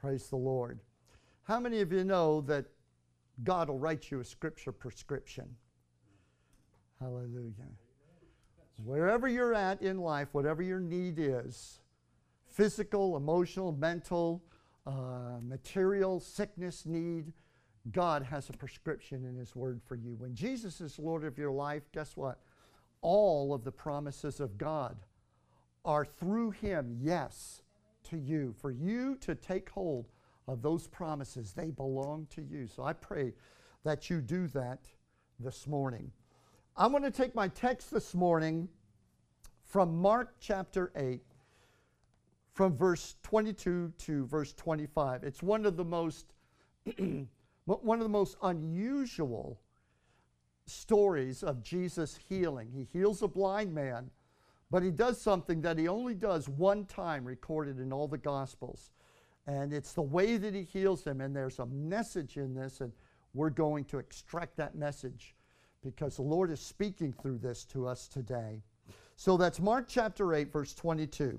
Praise the Lord. How many of you know that God will write you a scripture prescription? Hallelujah. Wherever you're at in life, whatever your need is physical, emotional, mental, uh, material, sickness, need God has a prescription in His Word for you. When Jesus is Lord of your life, guess what? All of the promises of God are through Him, yes, to you. For you to take hold of those promises, they belong to you. So I pray that you do that this morning. I'm going to take my text this morning from Mark chapter 8, from verse 22 to verse 25. It's one of the most one of the most unusual stories of Jesus healing. He heals a blind man, but he does something that he only does one time recorded in all the Gospels. And it's the way that he heals them. and there's a message in this, and we're going to extract that message because the Lord is speaking through this to us today. So that's Mark chapter 8, verse 22.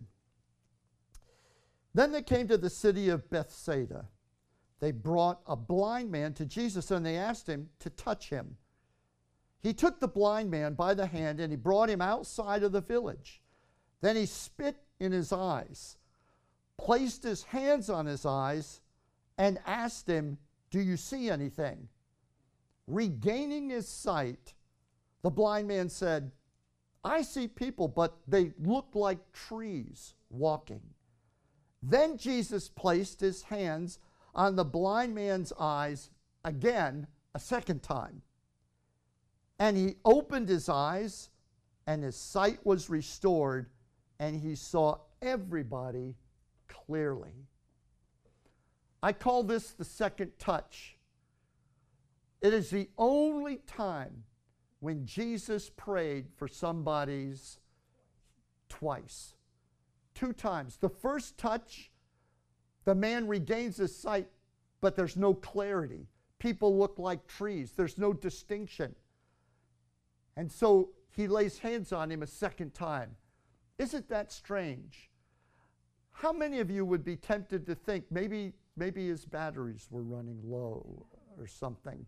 Then they came to the city of Bethsaida. They brought a blind man to Jesus and they asked him to touch him. He took the blind man by the hand and he brought him outside of the village. Then he spit in his eyes, placed his hands on his eyes, and asked him, Do you see anything? Regaining his sight, the blind man said, I see people, but they look like trees walking. Then Jesus placed his hands on the blind man's eyes again a second time. And he opened his eyes, and his sight was restored, and he saw everybody clearly. I call this the second touch. It is the only time when Jesus prayed for somebody's twice. Two times. The first touch, the man regains his sight, but there's no clarity. People look like trees, there's no distinction. And so he lays hands on him a second time. Isn't that strange? How many of you would be tempted to think maybe, maybe his batteries were running low or something?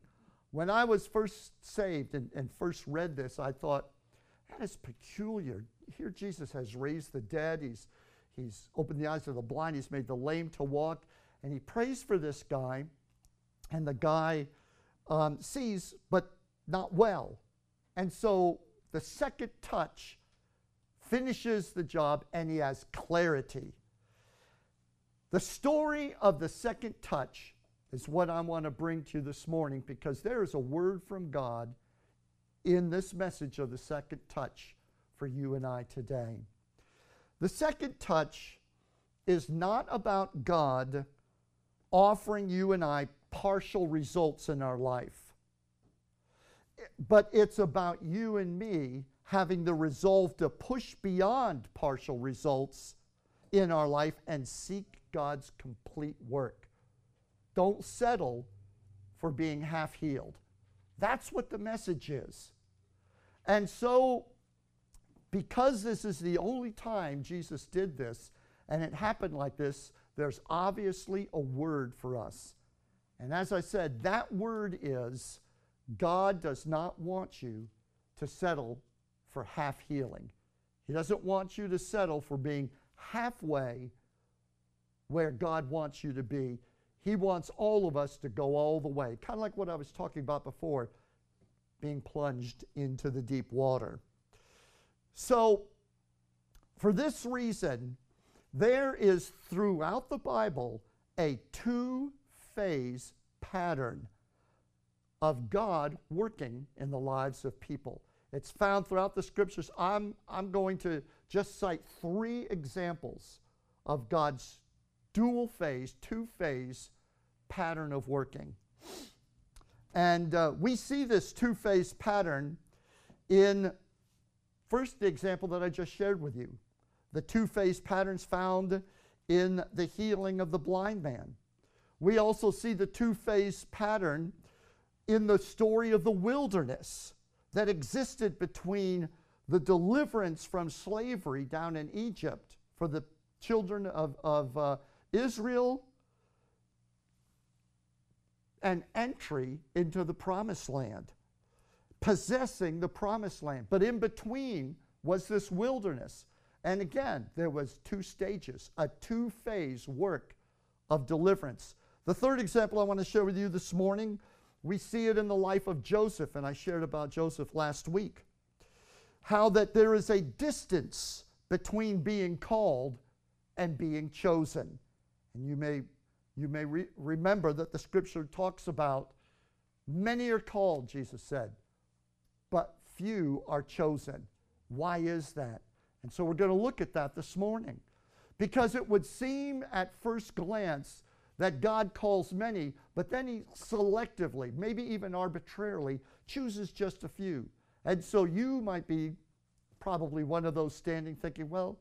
When I was first saved and, and first read this, I thought, that is peculiar. Here Jesus has raised the dead, he's, he's opened the eyes of the blind, he's made the lame to walk, and he prays for this guy, and the guy um, sees, but not well. And so the second touch finishes the job, and he has clarity. The story of the second touch is what I want to bring to you this morning because there is a word from God in this message of the second touch for you and I today. The second touch is not about God offering you and I partial results in our life, but it's about you and me having the resolve to push beyond partial results in our life and seek God's complete work. Don't settle for being half healed. That's what the message is. And so, because this is the only time Jesus did this, and it happened like this, there's obviously a word for us. And as I said, that word is God does not want you to settle for half healing. He doesn't want you to settle for being halfway where God wants you to be. He wants all of us to go all the way, kind of like what I was talking about before being plunged into the deep water. So, for this reason, there is throughout the Bible a two phase pattern of God working in the lives of people. It's found throughout the scriptures. I'm, I'm going to just cite three examples of God's dual phase, two phase pattern of working. And uh, we see this two phase pattern in first the example that I just shared with you. The two phase patterns found in the healing of the blind man. We also see the two phase pattern in the story of the wilderness that existed between the deliverance from slavery down in Egypt for the children of, of uh, Israel an entry into the promised land, possessing the promised land. But in between was this wilderness. And again, there was two stages, a two-phase work of deliverance. The third example I want to share with you this morning, we see it in the life of Joseph, and I shared about Joseph last week. How that there is a distance between being called and being chosen. And you may, you may re- remember that the scripture talks about many are called, Jesus said, but few are chosen. Why is that? And so we're going to look at that this morning. Because it would seem at first glance that God calls many, but then he selectively, maybe even arbitrarily, chooses just a few. And so you might be probably one of those standing thinking, well,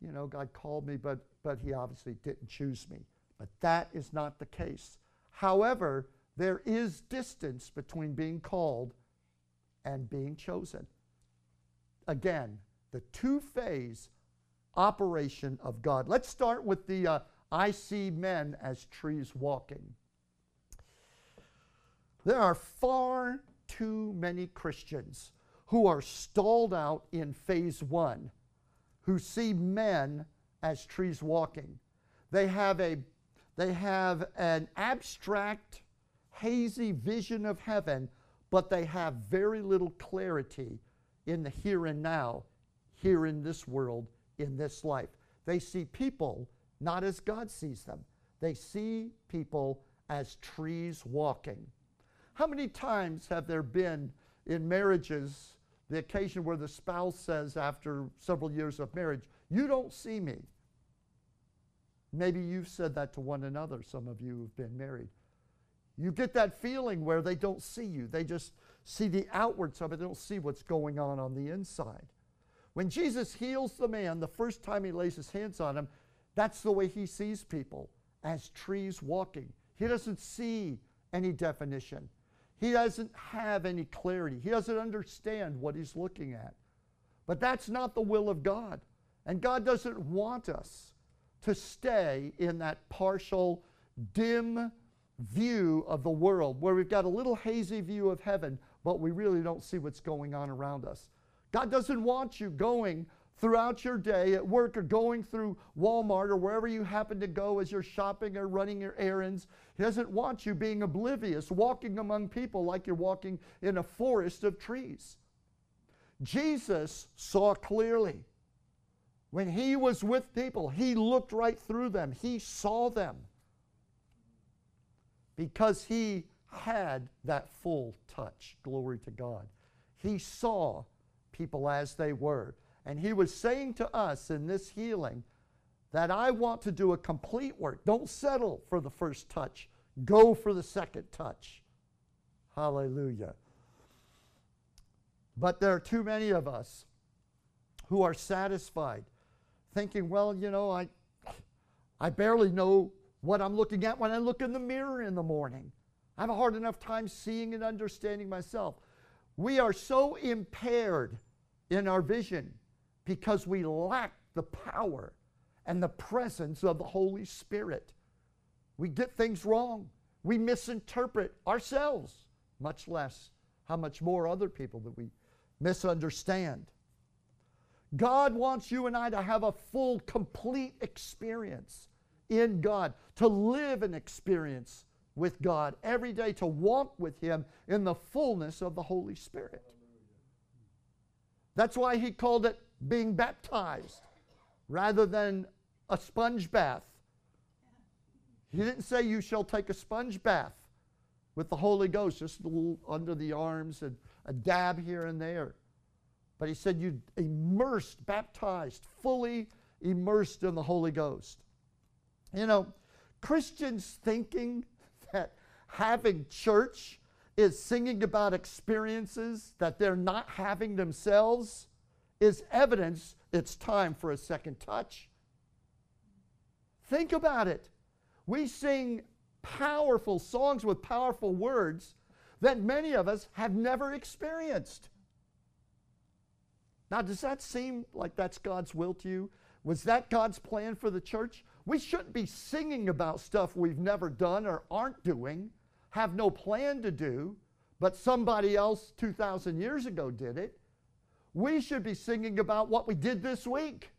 you know, God called me, but, but he obviously didn't choose me. But that is not the case. However, there is distance between being called and being chosen. Again, the two phase operation of God. Let's start with the uh, I see men as trees walking. There are far too many Christians who are stalled out in phase one, who see men as trees walking. They have, a, they have an abstract, hazy vision of heaven, but they have very little clarity in the here and now, here in this world, in this life. They see people not as God sees them, they see people as trees walking. How many times have there been in marriages the occasion where the spouse says, after several years of marriage, You don't see me? Maybe you've said that to one another, some of you who've been married. You get that feeling where they don't see you. They just see the outwards of it, they don't see what's going on on the inside. When Jesus heals the man, the first time he lays his hands on him, that's the way he sees people as trees walking. He doesn't see any definition. He doesn't have any clarity. He doesn't understand what he's looking at. But that's not the will of God. And God doesn't want us to stay in that partial, dim view of the world where we've got a little hazy view of heaven, but we really don't see what's going on around us. God doesn't want you going throughout your day at work or going through Walmart or wherever you happen to go as you're shopping or running your errands. He doesn't want you being oblivious, walking among people like you're walking in a forest of trees. Jesus saw clearly. When he was with people, he looked right through them, he saw them because he had that full touch. Glory to God. He saw people as they were. And he was saying to us in this healing that I want to do a complete work. Don't settle for the first touch, go for the second touch. Hallelujah. But there are too many of us who are satisfied, thinking, well, you know, I, I barely know what I'm looking at when I look in the mirror in the morning. I have a hard enough time seeing and understanding myself. We are so impaired in our vision because we lack the power and the presence of the Holy Spirit. We get things wrong. We misinterpret ourselves, much less how much more other people that we misunderstand. God wants you and I to have a full, complete experience in God, to live an experience with God every day, to walk with Him in the fullness of the Holy Spirit. That's why He called it being baptized rather than a sponge bath. He didn't say you shall take a sponge bath with the Holy Ghost, just a little under the arms and a dab here and there. But he said you immersed, baptized, fully immersed in the Holy Ghost. You know, Christians thinking that having church is singing about experiences that they're not having themselves is evidence it's time for a second touch. Think about it. We sing powerful songs with powerful words that many of us have never experienced. Now, does that seem like that's God's will to you? Was that God's plan for the church? We shouldn't be singing about stuff we've never done or aren't doing, have no plan to do, but somebody else 2,000 years ago did it. We should be singing about what we did this week.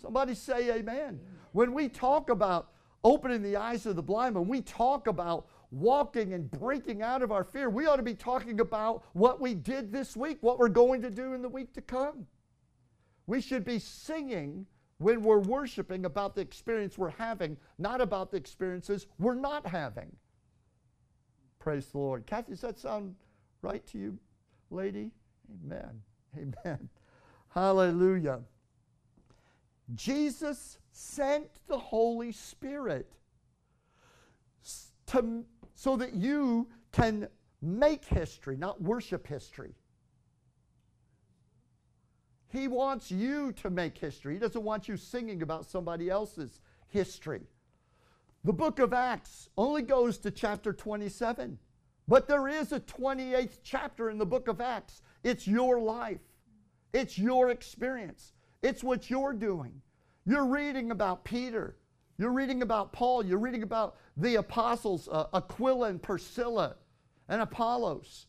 Somebody say amen. When we talk about opening the eyes of the blind, when we talk about walking and breaking out of our fear, we ought to be talking about what we did this week, what we're going to do in the week to come. We should be singing when we're worshiping about the experience we're having, not about the experiences we're not having. Praise the Lord. Kathy, does that sound right to you, lady? Amen. Amen. Hallelujah. Jesus sent the Holy Spirit to, so that you can make history, not worship history. He wants you to make history. He doesn't want you singing about somebody else's history. The book of Acts only goes to chapter 27, but there is a 28th chapter in the book of Acts. It's your life, it's your experience, it's what you're doing. You're reading about Peter, you're reading about Paul, you're reading about the apostles, uh, Aquila and Priscilla and Apollos,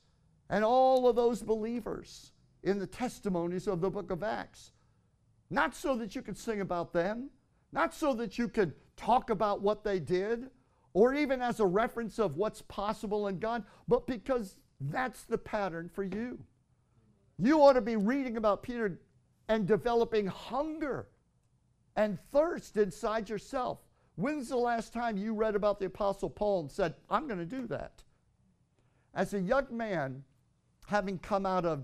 and all of those believers in the testimonies of the book of Acts. Not so that you could sing about them, not so that you could talk about what they did, or even as a reference of what's possible in God, but because that's the pattern for you. You ought to be reading about Peter and developing hunger and thirst inside yourself. When's the last time you read about the Apostle Paul and said, I'm going to do that? As a young man, having come out of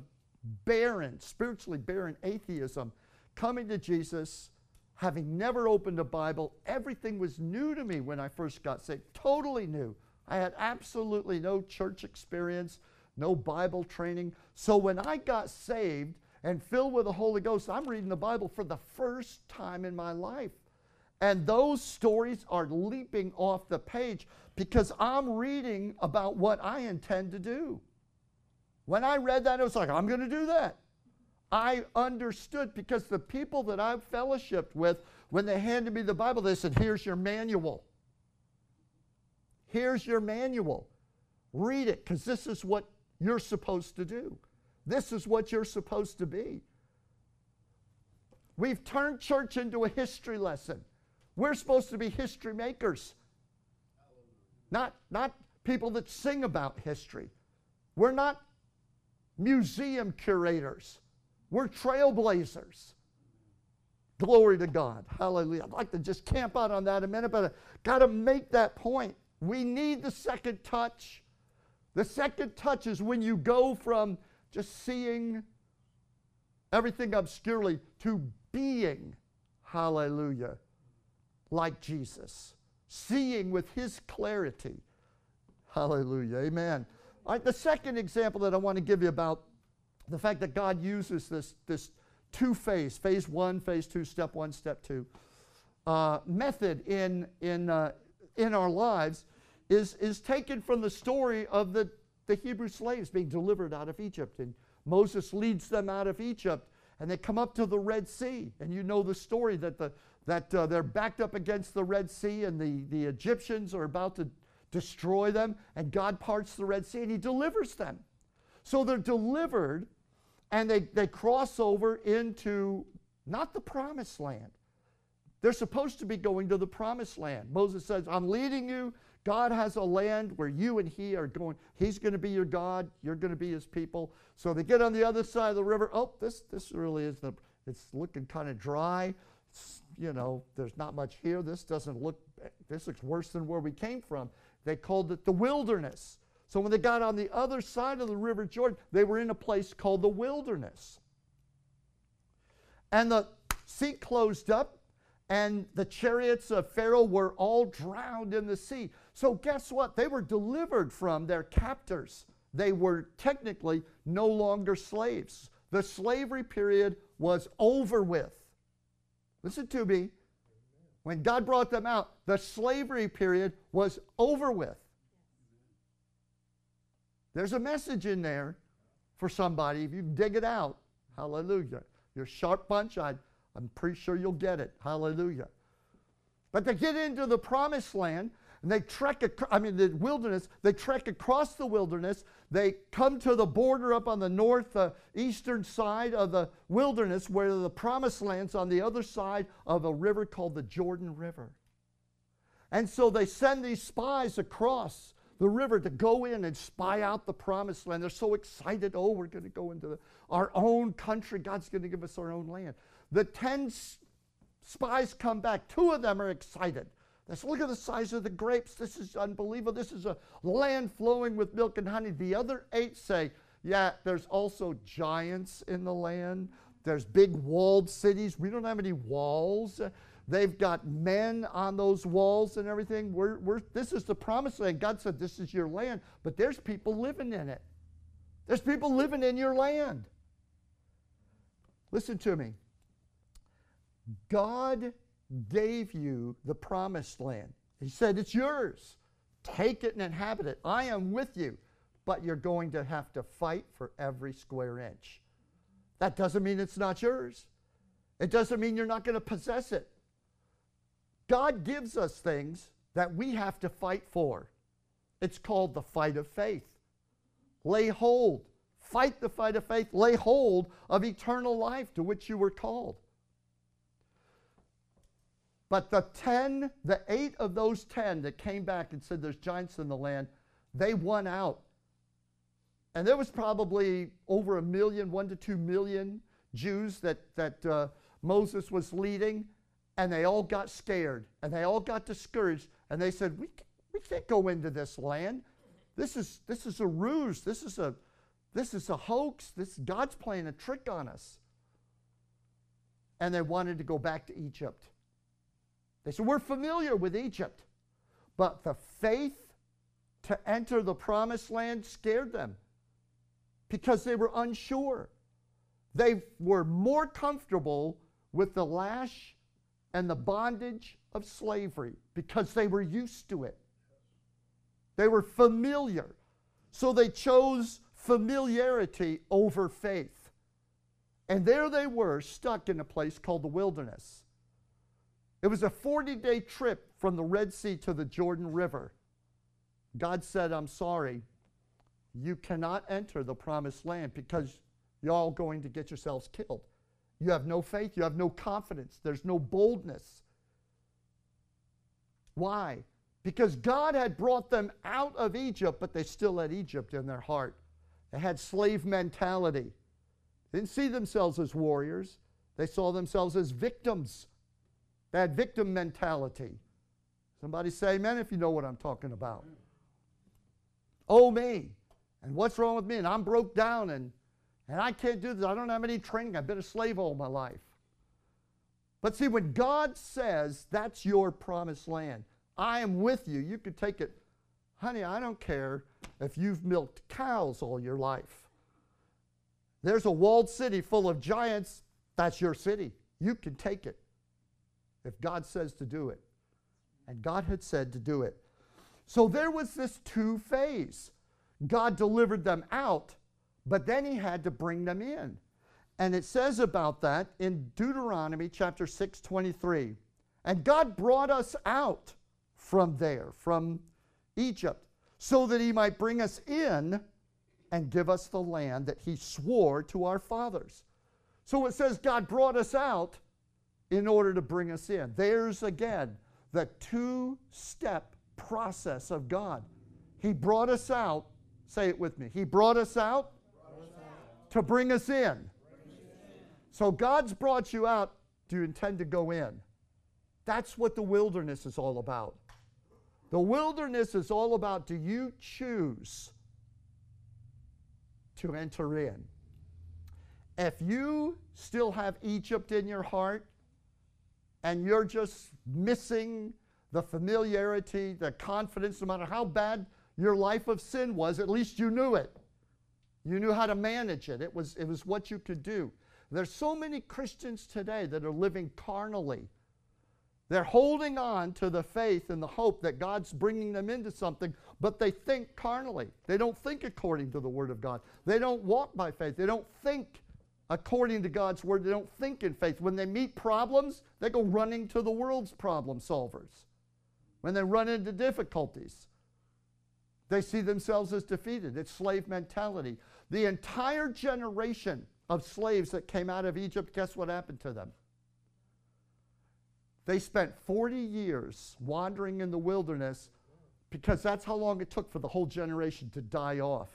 barren, spiritually barren atheism, coming to Jesus, having never opened a Bible, everything was new to me when I first got saved. Totally new. I had absolutely no church experience, no Bible training. So when I got saved and filled with the Holy Ghost, I'm reading the Bible for the first time in my life. And those stories are leaping off the page because I'm reading about what I intend to do. When I read that, it was like, I'm going to do that. I understood because the people that I've fellowshipped with, when they handed me the Bible, they said, Here's your manual. Here's your manual. Read it because this is what you're supposed to do. This is what you're supposed to be. We've turned church into a history lesson. We're supposed to be history makers, not, not people that sing about history. We're not museum curators. We're trailblazers. Glory to God. Hallelujah. I'd like to just camp out on that a minute, but I got to make that point. We need the second touch. The second touch is when you go from just seeing everything obscurely to being, hallelujah, like Jesus. Seeing with his clarity. Hallelujah. Amen. All right, the second example that I want to give you about the fact that God uses this, this two phase, phase one, phase two, step one, step two, uh, method in, in, uh, in our lives is, is taken from the story of the, the Hebrew slaves being delivered out of Egypt. And Moses leads them out of Egypt, and they come up to the Red Sea. And you know the story that, the, that uh, they're backed up against the Red Sea, and the, the Egyptians are about to destroy them, and God parts the Red Sea and He delivers them. So they're delivered and they, they cross over into not the promised land. They're supposed to be going to the promised land. Moses says, I'm leading you. God has a land where you and he are going. He's going to be your God. You're going to be his people. So they get on the other side of the river. Oh, this, this really is the, it's looking kind of dry. It's, you know, there's not much here. This doesn't look, this looks worse than where we came from. They called it the wilderness. So when they got on the other side of the River Jordan, they were in a place called the wilderness. And the sea closed up, and the chariots of Pharaoh were all drowned in the sea. So guess what? They were delivered from their captors. They were technically no longer slaves. The slavery period was over with. Listen to me. When God brought them out, the slavery period was over with. There's a message in there for somebody if you dig it out. Hallelujah. You're a sharp bunch. I, I'm pretty sure you'll get it. Hallelujah. But to get into the promised land. And they trek, ac- I mean, the wilderness, they trek across the wilderness. They come to the border up on the north, uh, eastern side of the wilderness, where the promised land's on the other side of a river called the Jordan River. And so they send these spies across the river to go in and spy out the promised land. They're so excited. Oh, we're going to go into the, our own country. God's going to give us our own land. The 10 s- spies come back. Two of them are excited. Say, Look at the size of the grapes. This is unbelievable. This is a land flowing with milk and honey. The other eight say, Yeah, there's also giants in the land. There's big walled cities. We don't have any walls. They've got men on those walls and everything. We're, we're, this is the promised land. God said, This is your land, but there's people living in it. There's people living in your land. Listen to me. God gave you the promised land. He said, It's yours. Take it and inhabit it. I am with you, but you're going to have to fight for every square inch. That doesn't mean it's not yours. It doesn't mean you're not going to possess it. God gives us things that we have to fight for. It's called the fight of faith. Lay hold, fight the fight of faith, lay hold of eternal life to which you were called. But the 10, the eight of those 10 that came back and said there's giants in the land, they won out. And there was probably over a million, one to two million Jews that, that uh, Moses was leading, and they all got scared and they all got discouraged, and they said, We, we can't go into this land. This is, this is a ruse. This is a, this is a hoax. This, God's playing a trick on us. And they wanted to go back to Egypt. They said, We're familiar with Egypt. But the faith to enter the promised land scared them because they were unsure. They were more comfortable with the lash and the bondage of slavery because they were used to it. They were familiar. So they chose familiarity over faith. And there they were, stuck in a place called the wilderness. It was a 40 day trip from the Red Sea to the Jordan River. God said, I'm sorry, you cannot enter the promised land because you're all going to get yourselves killed. You have no faith, you have no confidence, there's no boldness. Why? Because God had brought them out of Egypt, but they still had Egypt in their heart. They had slave mentality. They didn't see themselves as warriors, they saw themselves as victims. Had victim mentality. Somebody say amen if you know what I'm talking about. Oh, me. And what's wrong with me? And I'm broke down and, and I can't do this. I don't have any training. I've been a slave all my life. But see, when God says that's your promised land, I am with you, you could take it. Honey, I don't care if you've milked cows all your life. There's a walled city full of giants. That's your city. You can take it if God says to do it. And God had said to do it. So there was this two phase. God delivered them out, but then he had to bring them in. And it says about that in Deuteronomy chapter 6, 23. And God brought us out from there, from Egypt, so that he might bring us in and give us the land that he swore to our fathers. So it says God brought us out in order to bring us in. There's again the two step process of God. He brought us out, say it with me. He brought us out, brought us out. to bring us. Bring us in. So God's brought you out. Do you intend to go in? That's what the wilderness is all about. The wilderness is all about do you choose to enter in? If you still have Egypt in your heart and you're just missing the familiarity, the confidence, no matter how bad your life of sin was, at least you knew it. You knew how to manage it. It was, it was what you could do. There's so many Christians today that are living carnally. They're holding on to the faith and the hope that God's bringing them into something, but they think carnally. They don't think according to the Word of God. They don't walk by faith. They don't think according to God's Word. They don't think in faith. When they meet problems, they go running to the world's problem solvers. when they run into difficulties. They see themselves as defeated. It's slave mentality. The entire generation of slaves that came out of Egypt, guess what happened to them? They spent 40 years wandering in the wilderness because that's how long it took for the whole generation to die off.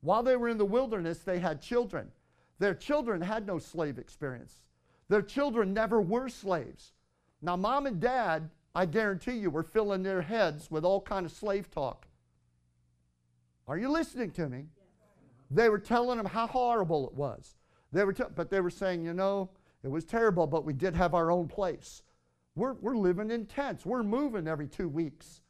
While they were in the wilderness, they had children. Their children had no slave experience. Their children never were slaves. Now, mom and dad, I guarantee you, were filling their heads with all kind of slave talk. Are you listening to me? They were telling them how horrible it was. They were t- but they were saying, you know, it was terrible, but we did have our own place. We're, we're living in tents. We're moving every two weeks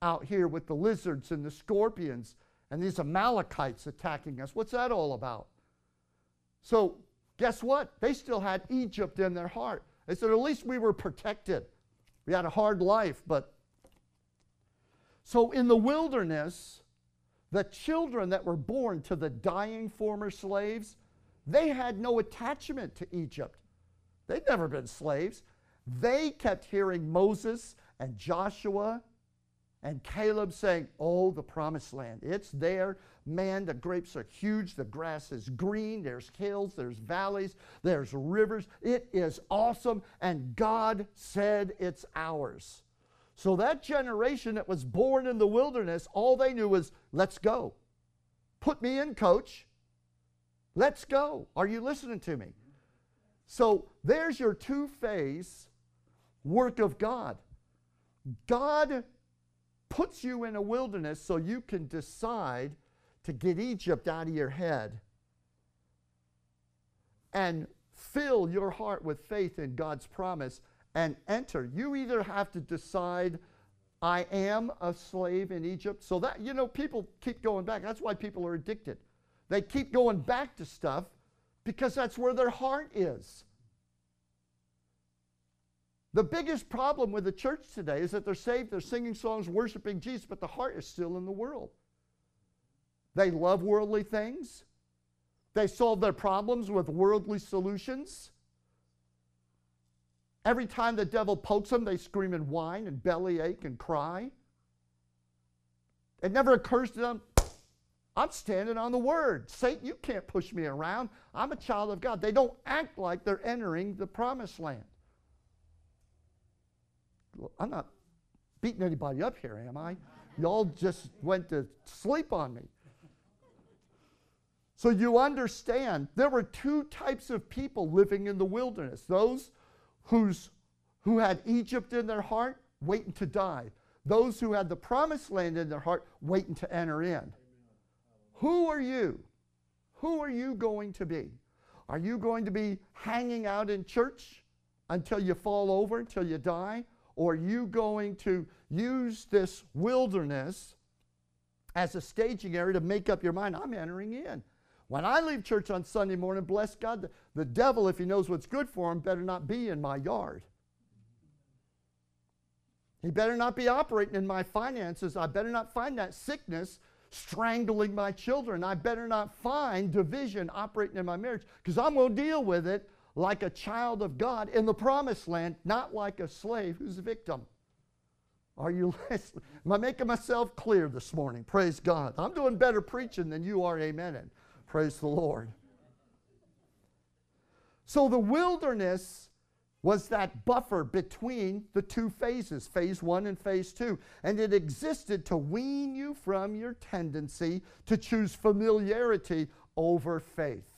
out here with the lizards and the scorpions and these Amalekites attacking us. What's that all about? So, guess what? They still had Egypt in their heart. They said, at least we were protected. We had a hard life, but. So, in the wilderness, the children that were born to the dying former slaves, they had no attachment to Egypt. They'd never been slaves. They kept hearing Moses and Joshua and Caleb saying, Oh, the promised land, it's there. Man, the grapes are huge, the grass is green, there's hills, there's valleys, there's rivers. It is awesome, and God said it's ours. So that generation that was born in the wilderness, all they knew was, Let's go. Put me in, coach. Let's go. Are you listening to me? So there's your two phase work of God. God puts you in a wilderness so you can decide to get Egypt out of your head and fill your heart with faith in God's promise and enter. You either have to decide, I am a slave in Egypt. So that, you know, people keep going back. That's why people are addicted. They keep going back to stuff because that's where their heart is. The biggest problem with the church today is that they're saved, they're singing songs, worshiping Jesus, but the heart is still in the world. They love worldly things. They solve their problems with worldly solutions. Every time the devil pokes them, they scream and whine and bellyache and cry. It never occurs to them, I'm standing on the word. Satan, you can't push me around. I'm a child of God. They don't act like they're entering the promised land. I'm not beating anybody up here, am I? Y'all just went to sleep on me. So you understand there were two types of people living in the wilderness those who's, who had Egypt in their heart, waiting to die. Those who had the promised land in their heart, waiting to enter in. Who are you? Who are you going to be? Are you going to be hanging out in church until you fall over, until you die? Or you going to use this wilderness as a staging area to make up your mind? I'm entering in. When I leave church on Sunday morning, bless God, the, the devil, if he knows what's good for him, better not be in my yard. He better not be operating in my finances. I better not find that sickness strangling my children. I better not find division operating in my marriage because I'm going to deal with it like a child of God in the promised land, not like a slave who's a victim. Are you listening? Am I making myself clear this morning? Praise God. I'm doing better preaching than you are, amen. And Praise the Lord. So the wilderness was that buffer between the two phases, phase one and phase two. And it existed to wean you from your tendency to choose familiarity over faith.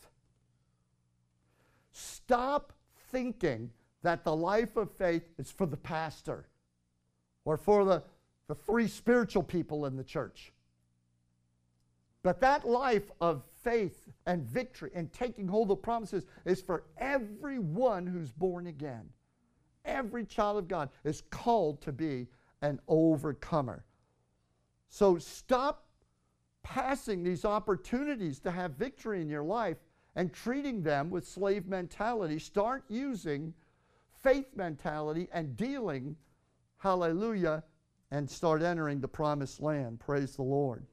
Stop thinking that the life of faith is for the pastor or for the, the three spiritual people in the church. But that life of faith and victory and taking hold of promises is for everyone who's born again. Every child of God is called to be an overcomer. So stop passing these opportunities to have victory in your life and treating them with slave mentality. Start using faith mentality and dealing, hallelujah, and start entering the promised land. Praise the Lord.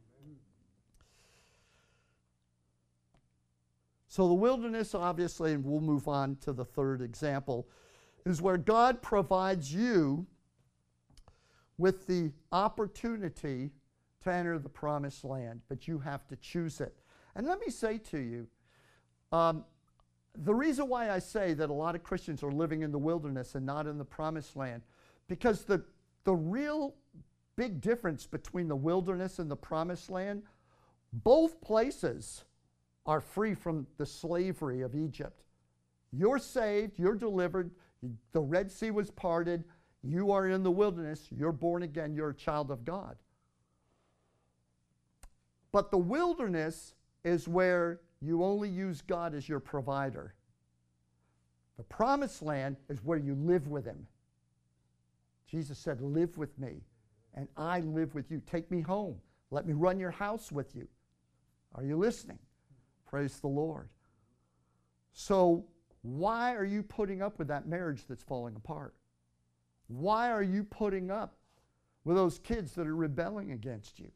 So, the wilderness, obviously, and we'll move on to the third example, is where God provides you with the opportunity to enter the promised land, but you have to choose it. And let me say to you, um, the reason why I say that a lot of Christians are living in the wilderness and not in the promised land, because the, the real big difference between the wilderness and the promised land, both places are free from the slavery of Egypt. You're saved, you're delivered, the Red Sea was parted, you are in the wilderness, you're born again, you're a child of God. But the wilderness is where you only use God as your provider. The promised land is where you live with Him. Jesus said, Live with me, and I live with you. Take me home. Let me run your house with you. Are you listening? Praise the Lord. So, why are you putting up with that marriage that's falling apart? Why are you putting up with those kids that are rebelling against you?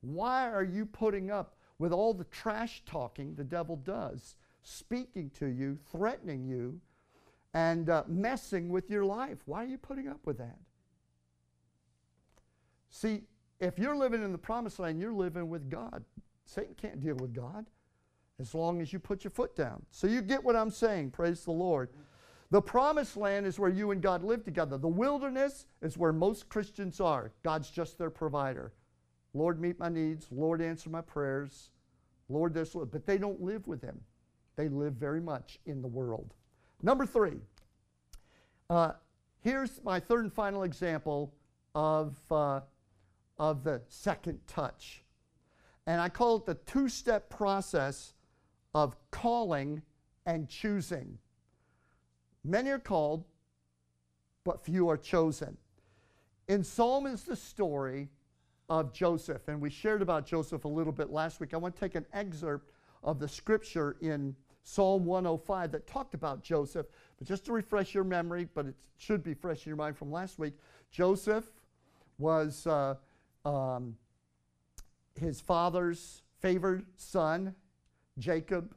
Why are you putting up with all the trash talking the devil does, speaking to you, threatening you, and uh, messing with your life? Why are you putting up with that? See, if you're living in the promised land, you're living with God. Satan can't deal with God as long as you put your foot down. So you get what I'm saying. Praise the Lord. The promised land is where you and God live together. The wilderness is where most Christians are. God's just their provider. Lord, meet my needs. Lord, answer my prayers. Lord, this, but they don't live with Him. They live very much in the world. Number three, uh, here's my third and final example of, uh, of the second touch. And I call it the two step process of calling and choosing. Many are called, but few are chosen. In Psalm is the story of Joseph, and we shared about Joseph a little bit last week. I want to take an excerpt of the scripture in Psalm 105 that talked about Joseph, but just to refresh your memory, but it should be fresh in your mind from last week. Joseph was uh, um, his father's favored son, Jacob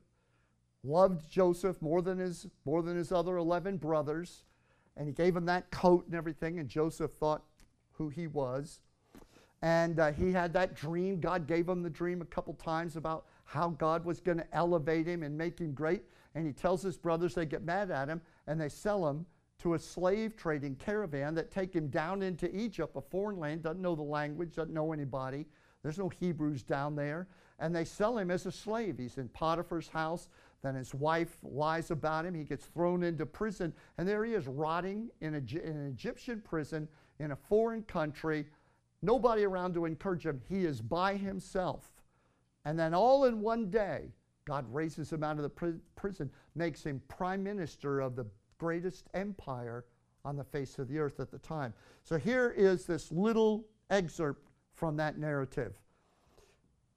loved Joseph more than his, more than his other 11 brothers, and he gave him that coat and everything, and Joseph thought who he was. And uh, he had that dream. God gave him the dream a couple times about how God was going to elevate him and make him great. And he tells his brothers they get mad at him and they sell him to a slave trading caravan that take him down into Egypt, a foreign land, doesn't know the language, doesn't know anybody. There's no Hebrews down there. And they sell him as a slave. He's in Potiphar's house. Then his wife lies about him. He gets thrown into prison. And there he is, rotting in, a, in an Egyptian prison in a foreign country. Nobody around to encourage him. He is by himself. And then all in one day, God raises him out of the pri- prison, makes him prime minister of the greatest empire on the face of the earth at the time. So here is this little excerpt from that narrative.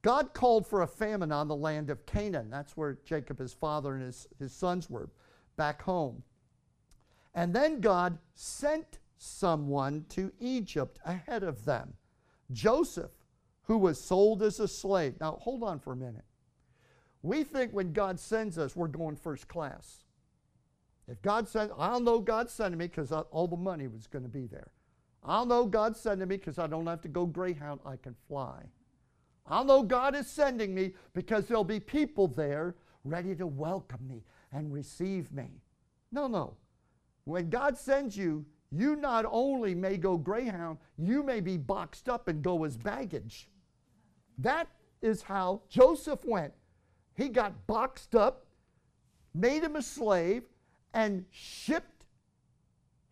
God called for a famine on the land of Canaan. That's where Jacob, his father, and his, his sons were, back home. And then God sent someone to Egypt ahead of them Joseph, who was sold as a slave. Now, hold on for a minute. We think when God sends us, we're going first class. If God sends, I'll know God's sending me because all the money was going to be there. I'll know God's sending me because I don't have to go Greyhound, I can fly. I'll know God is sending me because there'll be people there ready to welcome me and receive me. No, no. When God sends you, you not only may go Greyhound, you may be boxed up and go as baggage. That is how Joseph went. He got boxed up, made him a slave, and shipped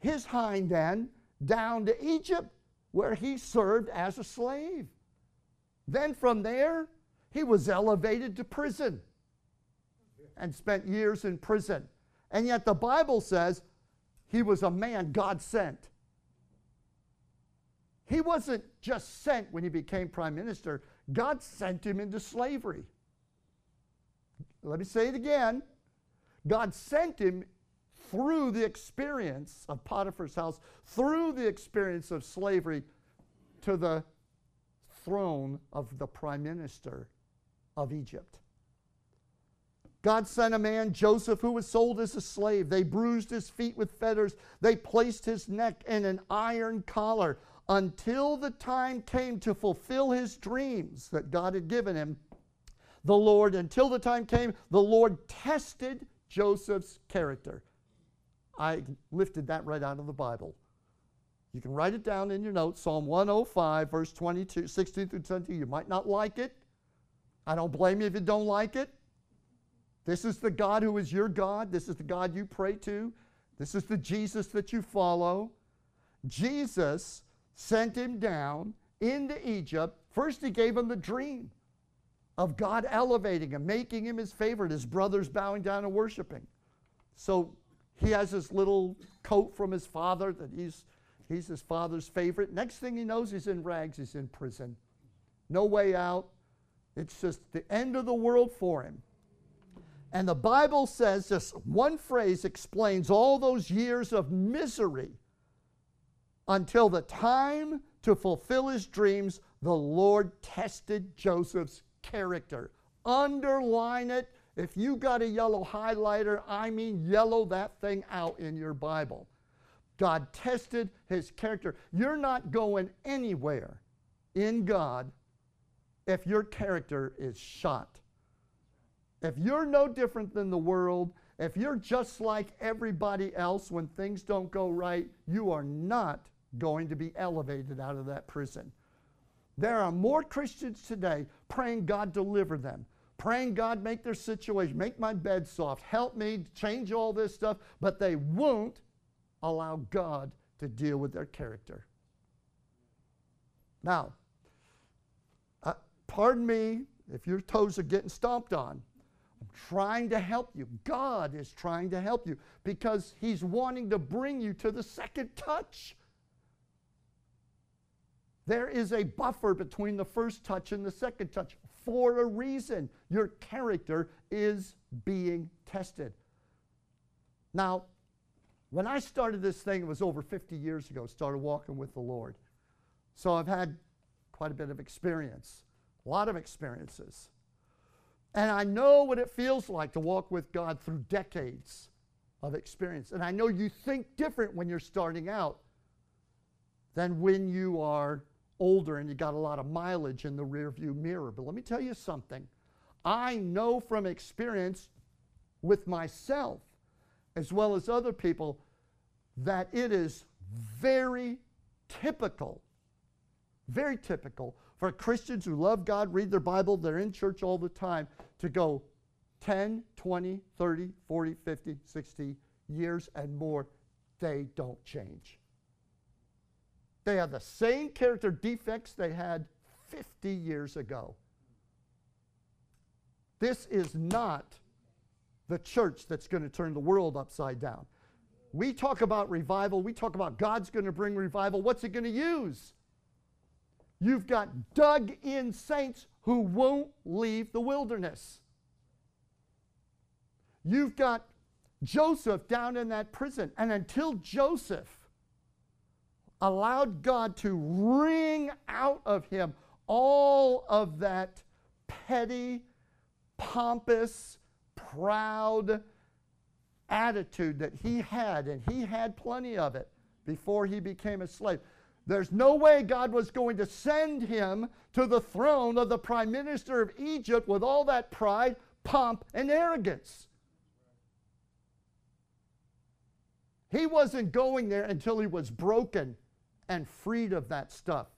his hind end down to Egypt, where he served as a slave. Then from there, he was elevated to prison and spent years in prison. And yet the Bible says he was a man God sent. He wasn't just sent when he became prime minister, God sent him into slavery. Let me say it again. God sent him through the experience of Potiphar's house, through the experience of slavery to the throne of the prime minister of Egypt. God sent a man, Joseph, who was sold as a slave. They bruised his feet with fetters. They placed his neck in an iron collar until the time came to fulfill his dreams that God had given him, the Lord, until the time came, the Lord tested Joseph's character. I lifted that right out of the Bible. You can write it down in your notes Psalm 105, verse 22, 16 through 20. You might not like it. I don't blame you if you don't like it. This is the God who is your God. This is the God you pray to. This is the Jesus that you follow. Jesus sent him down into Egypt. First, he gave him the dream of God elevating him, making him his favorite, his brothers bowing down and worshiping. So he has this little coat from his father that he's, he's his father's favorite. Next thing he knows, he's in rags, he's in prison. No way out. It's just the end of the world for him. And the Bible says this one phrase explains all those years of misery until the time to fulfill his dreams, the Lord tested Joseph's character. Underline it. If you got a yellow highlighter, I mean yellow that thing out in your Bible. God tested his character. You're not going anywhere in God if your character is shot. If you're no different than the world, if you're just like everybody else when things don't go right, you are not going to be elevated out of that prison. There are more Christians today praying God deliver them, praying God make their situation, make my bed soft, help me change all this stuff, but they won't allow God to deal with their character. Now, uh, pardon me if your toes are getting stomped on. I'm trying to help you. God is trying to help you because He's wanting to bring you to the second touch. There is a buffer between the first touch and the second touch for a reason. Your character is being tested. Now, when I started this thing, it was over 50 years ago, started walking with the Lord. So I've had quite a bit of experience, a lot of experiences. And I know what it feels like to walk with God through decades of experience. And I know you think different when you're starting out than when you are older and you got a lot of mileage in the rearview mirror. But let me tell you something. I know from experience with myself as well as other people that it is very typical, very typical for Christians who love God, read their Bible, they're in church all the time, to go 10, 20, 30, 40, 50, 60 years and more, they don't change. They have the same character defects they had 50 years ago. This is not the church that's going to turn the world upside down. We talk about revival, we talk about God's going to bring revival. What's it going to use? You've got dug in saints who won't leave the wilderness. You've got Joseph down in that prison. And until Joseph allowed God to wring out of him all of that petty, pompous, proud attitude that he had, and he had plenty of it before he became a slave. There's no way God was going to send him to the throne of the prime minister of Egypt with all that pride, pomp, and arrogance. He wasn't going there until he was broken and freed of that stuff.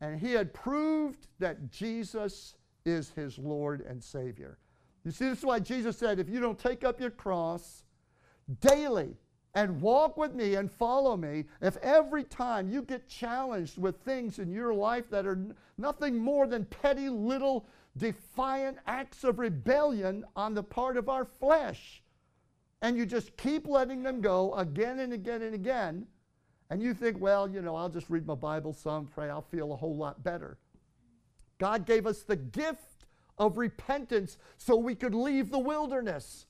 And he had proved that Jesus is his Lord and Savior. You see, this is why Jesus said, if you don't take up your cross daily, and walk with me and follow me, if every time you get challenged with things in your life that are nothing more than petty little defiant acts of rebellion on the part of our flesh, and you just keep letting them go again and again and again, and you think, well, you know, I'll just read my Bible some, pray, I'll feel a whole lot better. God gave us the gift of repentance so we could leave the wilderness.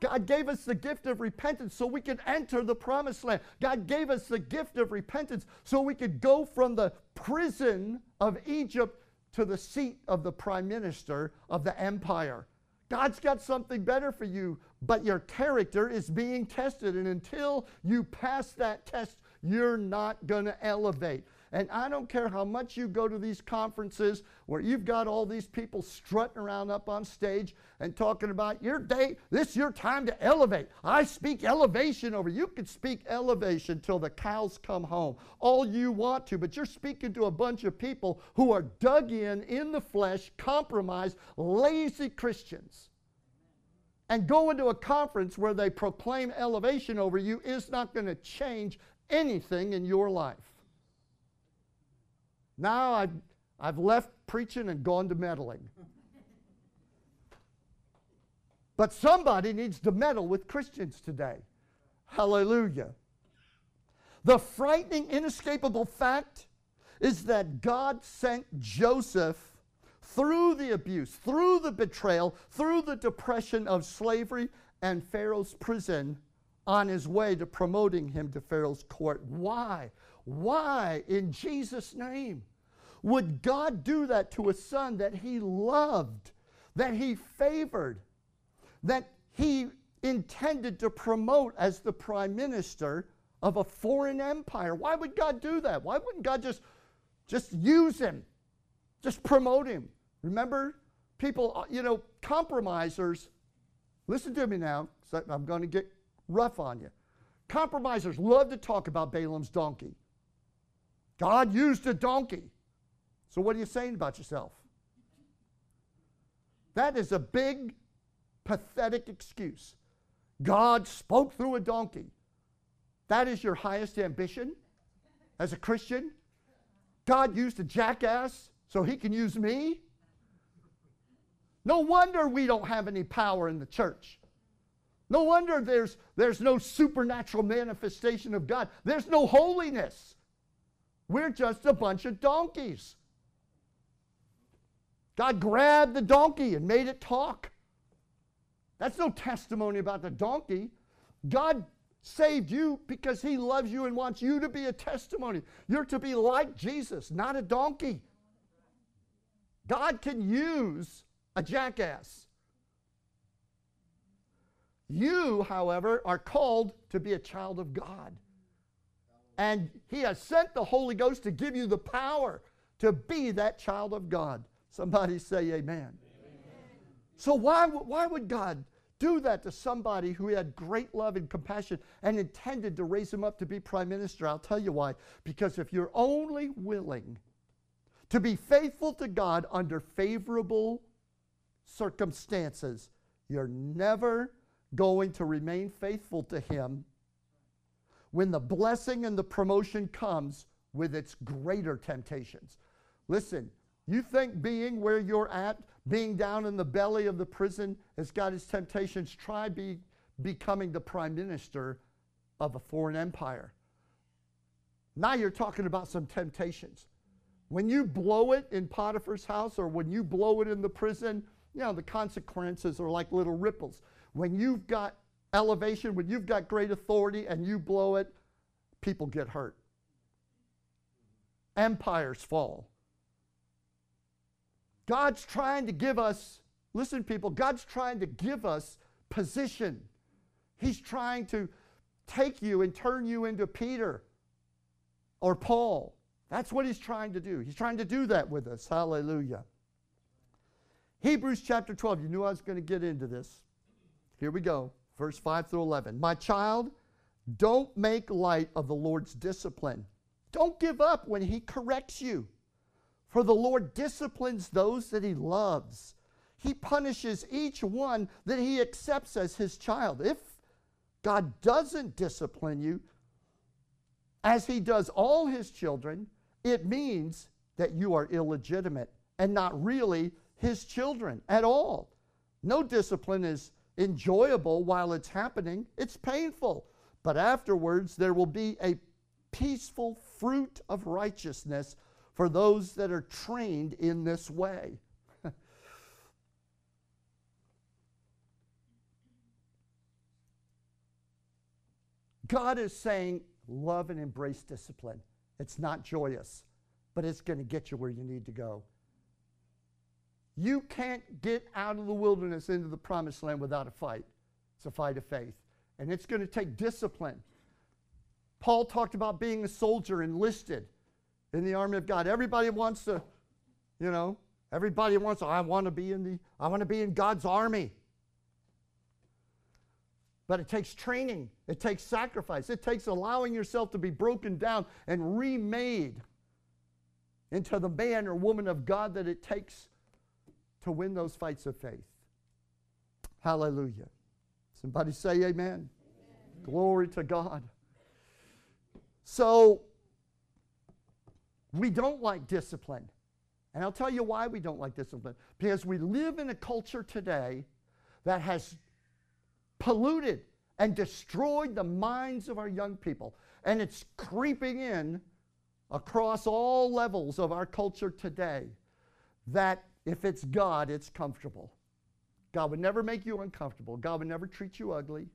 God gave us the gift of repentance so we could enter the promised land. God gave us the gift of repentance so we could go from the prison of Egypt to the seat of the prime minister of the empire. God's got something better for you, but your character is being tested. And until you pass that test, you're not going to elevate. And I don't care how much you go to these conferences where you've got all these people strutting around up on stage and talking about your day, this your time to elevate. I speak elevation over. You can speak elevation till the cows come home. All you want to, but you're speaking to a bunch of people who are dug in in the flesh, compromised, lazy Christians and going to a conference where they proclaim elevation over you is not going to change anything in your life. Now I've, I've left preaching and gone to meddling. but somebody needs to meddle with Christians today. Hallelujah. The frightening, inescapable fact is that God sent Joseph through the abuse, through the betrayal, through the depression of slavery and Pharaoh's prison on his way to promoting him to Pharaoh's court. Why? Why, in Jesus' name, would God do that to a son that he loved, that he favored, that he intended to promote as the prime minister of a foreign empire? Why would God do that? Why wouldn't God just, just use him, just promote him? Remember, people, uh, you know, compromisers, listen to me now, I'm going to get rough on you. Compromisers love to talk about Balaam's donkey. God used a donkey. So, what are you saying about yourself? That is a big, pathetic excuse. God spoke through a donkey. That is your highest ambition as a Christian? God used a jackass so he can use me? No wonder we don't have any power in the church. No wonder there's, there's no supernatural manifestation of God. There's no holiness. We're just a bunch of donkeys. God grabbed the donkey and made it talk. That's no testimony about the donkey. God saved you because he loves you and wants you to be a testimony. You're to be like Jesus, not a donkey. God can use a jackass. You, however, are called to be a child of God. And He has sent the Holy Ghost to give you the power to be that child of God. Somebody say amen. amen. So, why, why would God do that to somebody who had great love and compassion and intended to raise him up to be prime minister? I'll tell you why. Because if you're only willing to be faithful to God under favorable circumstances, you're never going to remain faithful to Him when the blessing and the promotion comes with its greater temptations. Listen, you think being where you're at, being down in the belly of the prison, has got its temptations? Try be, becoming the prime minister of a foreign empire. Now you're talking about some temptations. When you blow it in Potiphar's house or when you blow it in the prison, you know, the consequences are like little ripples. When you've got elevation, when you've got great authority and you blow it, people get hurt. Empires fall. God's trying to give us, listen, people, God's trying to give us position. He's trying to take you and turn you into Peter or Paul. That's what he's trying to do. He's trying to do that with us. Hallelujah. Hebrews chapter 12. You knew I was going to get into this. Here we go. Verse 5 through 11. My child, don't make light of the Lord's discipline. Don't give up when he corrects you. For the Lord disciplines those that he loves. He punishes each one that he accepts as his child. If God doesn't discipline you, as he does all his children, it means that you are illegitimate and not really his children at all. No discipline is enjoyable while it's happening, it's painful. But afterwards, there will be a peaceful fruit of righteousness for those that are trained in this way. God is saying, love and embrace discipline. It's not joyous, but it's going to get you where you need to go. You can't get out of the wilderness into the promised land without a fight. It's a fight of faith. And it's going to take discipline. Paul talked about being a soldier enlisted. In the army of God. Everybody wants to, you know, everybody wants, I want to be in the, I want to be in God's army. But it takes training, it takes sacrifice, it takes allowing yourself to be broken down and remade into the man or woman of God that it takes to win those fights of faith. Hallelujah. Somebody say amen. amen. Glory to God. So, we don't like discipline. And I'll tell you why we don't like discipline. Because we live in a culture today that has polluted and destroyed the minds of our young people. And it's creeping in across all levels of our culture today that if it's God, it's comfortable. God would never make you uncomfortable. God would never treat you ugly.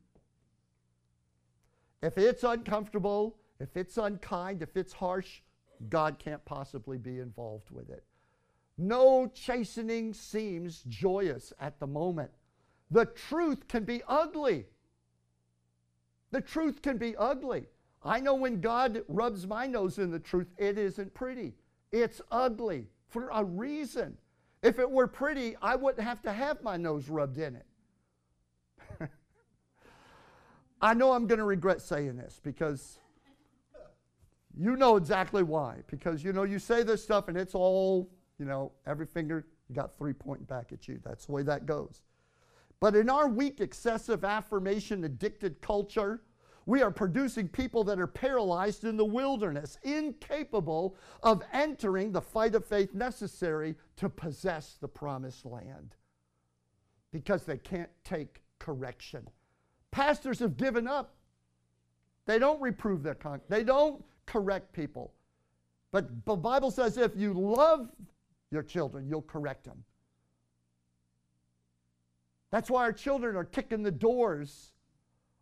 If it's uncomfortable, if it's unkind, if it's harsh, God can't possibly be involved with it. No chastening seems joyous at the moment. The truth can be ugly. The truth can be ugly. I know when God rubs my nose in the truth, it isn't pretty. It's ugly for a reason. If it were pretty, I wouldn't have to have my nose rubbed in it. I know I'm going to regret saying this because you know exactly why. Because you know, you say this stuff and it's all, you know, every finger, you got three pointing back at you. That's the way that goes. But in our weak, excessive affirmation addicted culture, we are producing people that are paralyzed in the wilderness, incapable of entering the fight of faith necessary to possess the promised land because they can't take correction. Pastors have given up. They don't reprove their con- they don't correct people. But the Bible says if you love your children, you'll correct them. That's why our children are kicking the doors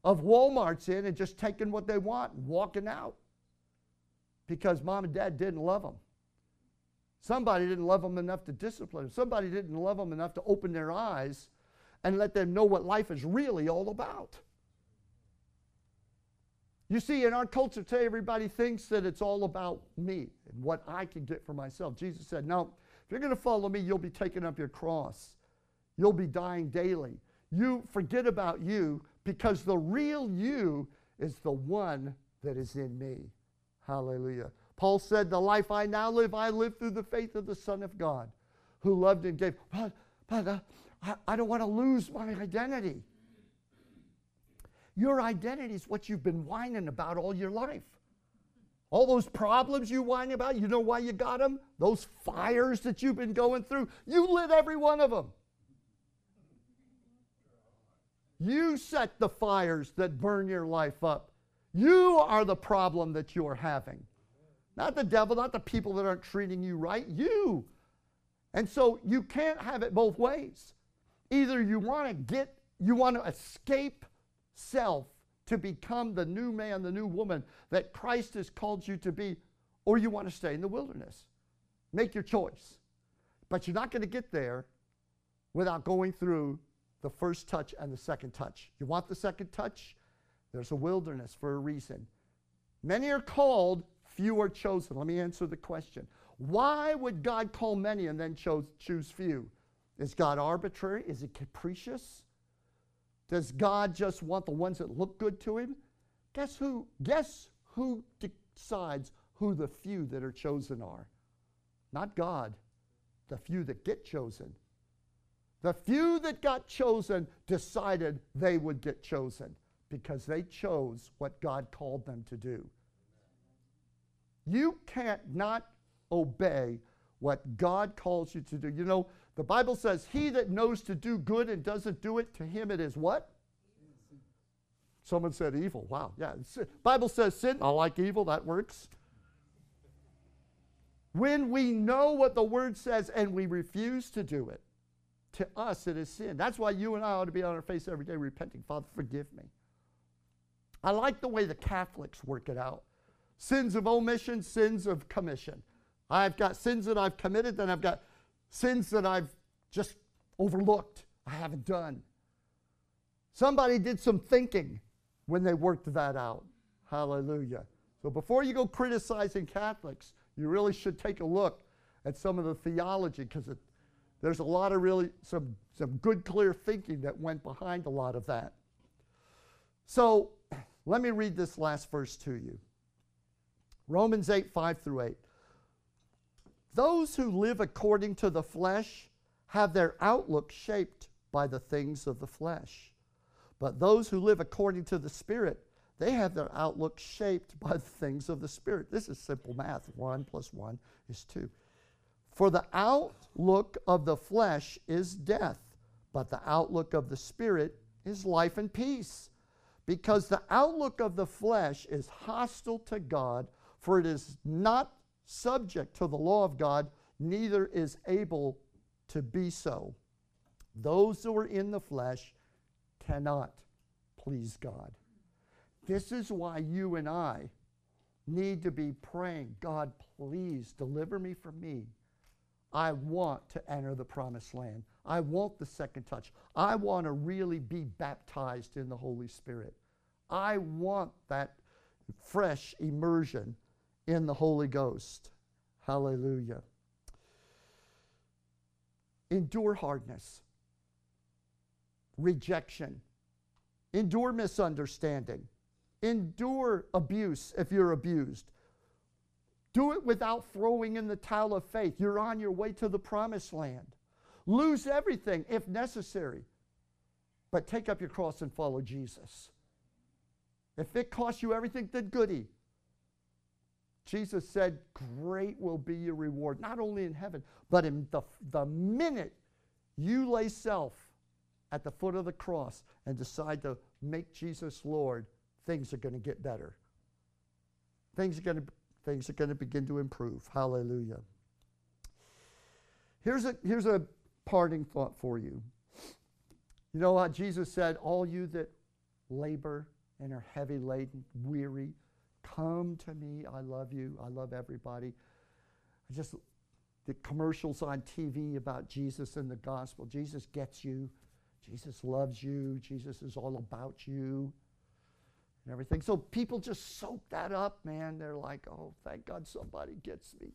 of Walmarts in and just taking what they want and walking out because mom and dad didn't love them. Somebody didn't love them enough to discipline them. Somebody didn't love them enough to open their eyes and let them know what life is really all about. You see, in our culture today, everybody thinks that it's all about me and what I can get for myself. Jesus said, No, if you're going to follow me, you'll be taking up your cross. You'll be dying daily. You forget about you because the real you is the one that is in me. Hallelujah. Paul said, The life I now live, I live through the faith of the Son of God who loved and gave. But, but uh, I, I don't want to lose my identity. Your identity is what you've been whining about all your life. All those problems you whine about, you know why you got them? Those fires that you've been going through, you lit every one of them. You set the fires that burn your life up. You are the problem that you're having. Not the devil, not the people that aren't treating you right, you. And so you can't have it both ways. Either you want to get, you want to escape self to become the new man, the new woman that Christ has called you to be, or you want to stay in the wilderness. Make your choice. But you're not going to get there without going through the first touch and the second touch. You want the second touch? There's a wilderness for a reason. Many are called, few are chosen. Let me answer the question. Why would God call many and then chose, choose few? Is God arbitrary? Is it capricious? Does God just want the ones that look good to him? Guess who? Guess who decides who the few that are chosen are? Not God, the few that get chosen. The few that got chosen decided they would get chosen because they chose what God called them to do. You can't not obey what God calls you to do. You know, the Bible says, He that knows to do good and doesn't do it, to him it is what? Someone said evil. Wow. Yeah. Bible says sin. I like evil. That works. When we know what the word says and we refuse to do it, to us, it is sin. That's why you and I ought to be on our face every day repenting. Father, forgive me. I like the way the Catholics work it out sins of omission, sins of commission. I've got sins that I've committed, then I've got sins that I've just overlooked, I haven't done. Somebody did some thinking when they worked that out. Hallelujah. So before you go criticizing Catholics, you really should take a look at some of the theology because there's a lot of really some, some good, clear thinking that went behind a lot of that. So let me read this last verse to you Romans 8, 5 through 8. Those who live according to the flesh have their outlook shaped by the things of the flesh. But those who live according to the Spirit, they have their outlook shaped by the things of the Spirit. This is simple math. One plus one is two. For the outlook of the flesh is death, but the outlook of the Spirit is life and peace. Because the outlook of the flesh is hostile to God, for it is not subject to the law of God, neither is able to be so. Those who are in the flesh cannot please God. This is why you and I need to be praying, God, please deliver me from me. I want to enter the promised land. I want the second touch. I want to really be baptized in the Holy Spirit. I want that fresh immersion in the Holy Ghost. Hallelujah. Endure hardness, rejection, endure misunderstanding, endure abuse if you're abused. Do it without throwing in the towel of faith. You're on your way to the promised land. Lose everything if necessary, but take up your cross and follow Jesus. If it costs you everything, then goody. Jesus said, Great will be your reward, not only in heaven, but in the, the minute you lay self at the foot of the cross and decide to make Jesus Lord, things are going to get better. Things are going to, things are going to begin to improve. Hallelujah. Here's a, here's a parting thought for you. You know what Jesus said? All you that labor and are heavy laden, weary, Come to me. I love you. I love everybody. I just, the commercials on TV about Jesus and the gospel. Jesus gets you. Jesus loves you. Jesus is all about you and everything. So people just soak that up, man. They're like, oh, thank God somebody gets me.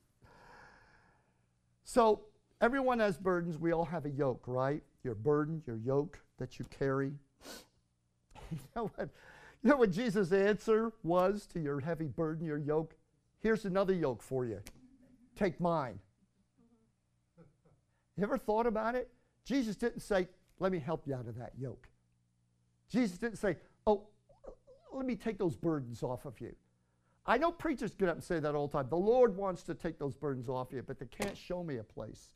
So everyone has burdens. We all have a yoke, right? Your burden, your yoke that you carry. you know what? You know what Jesus' answer was to your heavy burden, your yoke? Here's another yoke for you. Take mine. You ever thought about it? Jesus didn't say, Let me help you out of that yoke. Jesus didn't say, Oh, let me take those burdens off of you. I know preachers get up and say that all the time. The Lord wants to take those burdens off you, but they can't show me a place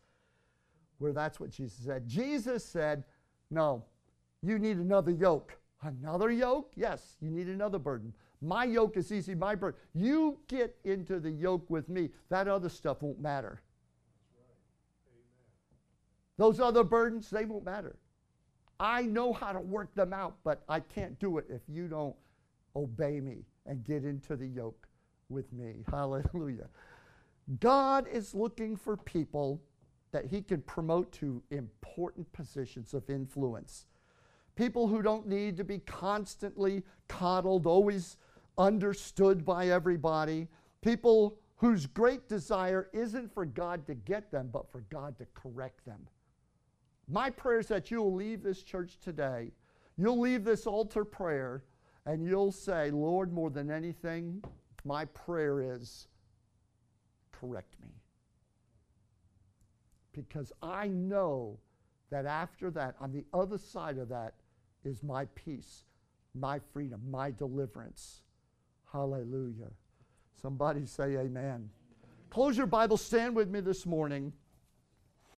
where that's what Jesus said. Jesus said, No, you need another yoke. Another yoke? Yes, you need another burden. My yoke is easy, my burden. You get into the yoke with me, that other stuff won't matter. Those other burdens, they won't matter. I know how to work them out, but I can't do it if you don't obey me and get into the yoke with me. Hallelujah. God is looking for people that he can promote to important positions of influence people who don't need to be constantly coddled, always understood by everybody, people whose great desire isn't for God to get them, but for God to correct them. My prayer is that you'll leave this church today, you'll leave this altar prayer, and you'll say, Lord, more than anything, my prayer is correct me. Because I know that after that, on the other side of that, is my peace, my freedom, my deliverance. Hallelujah. Somebody say amen. Close your Bible, stand with me this morning.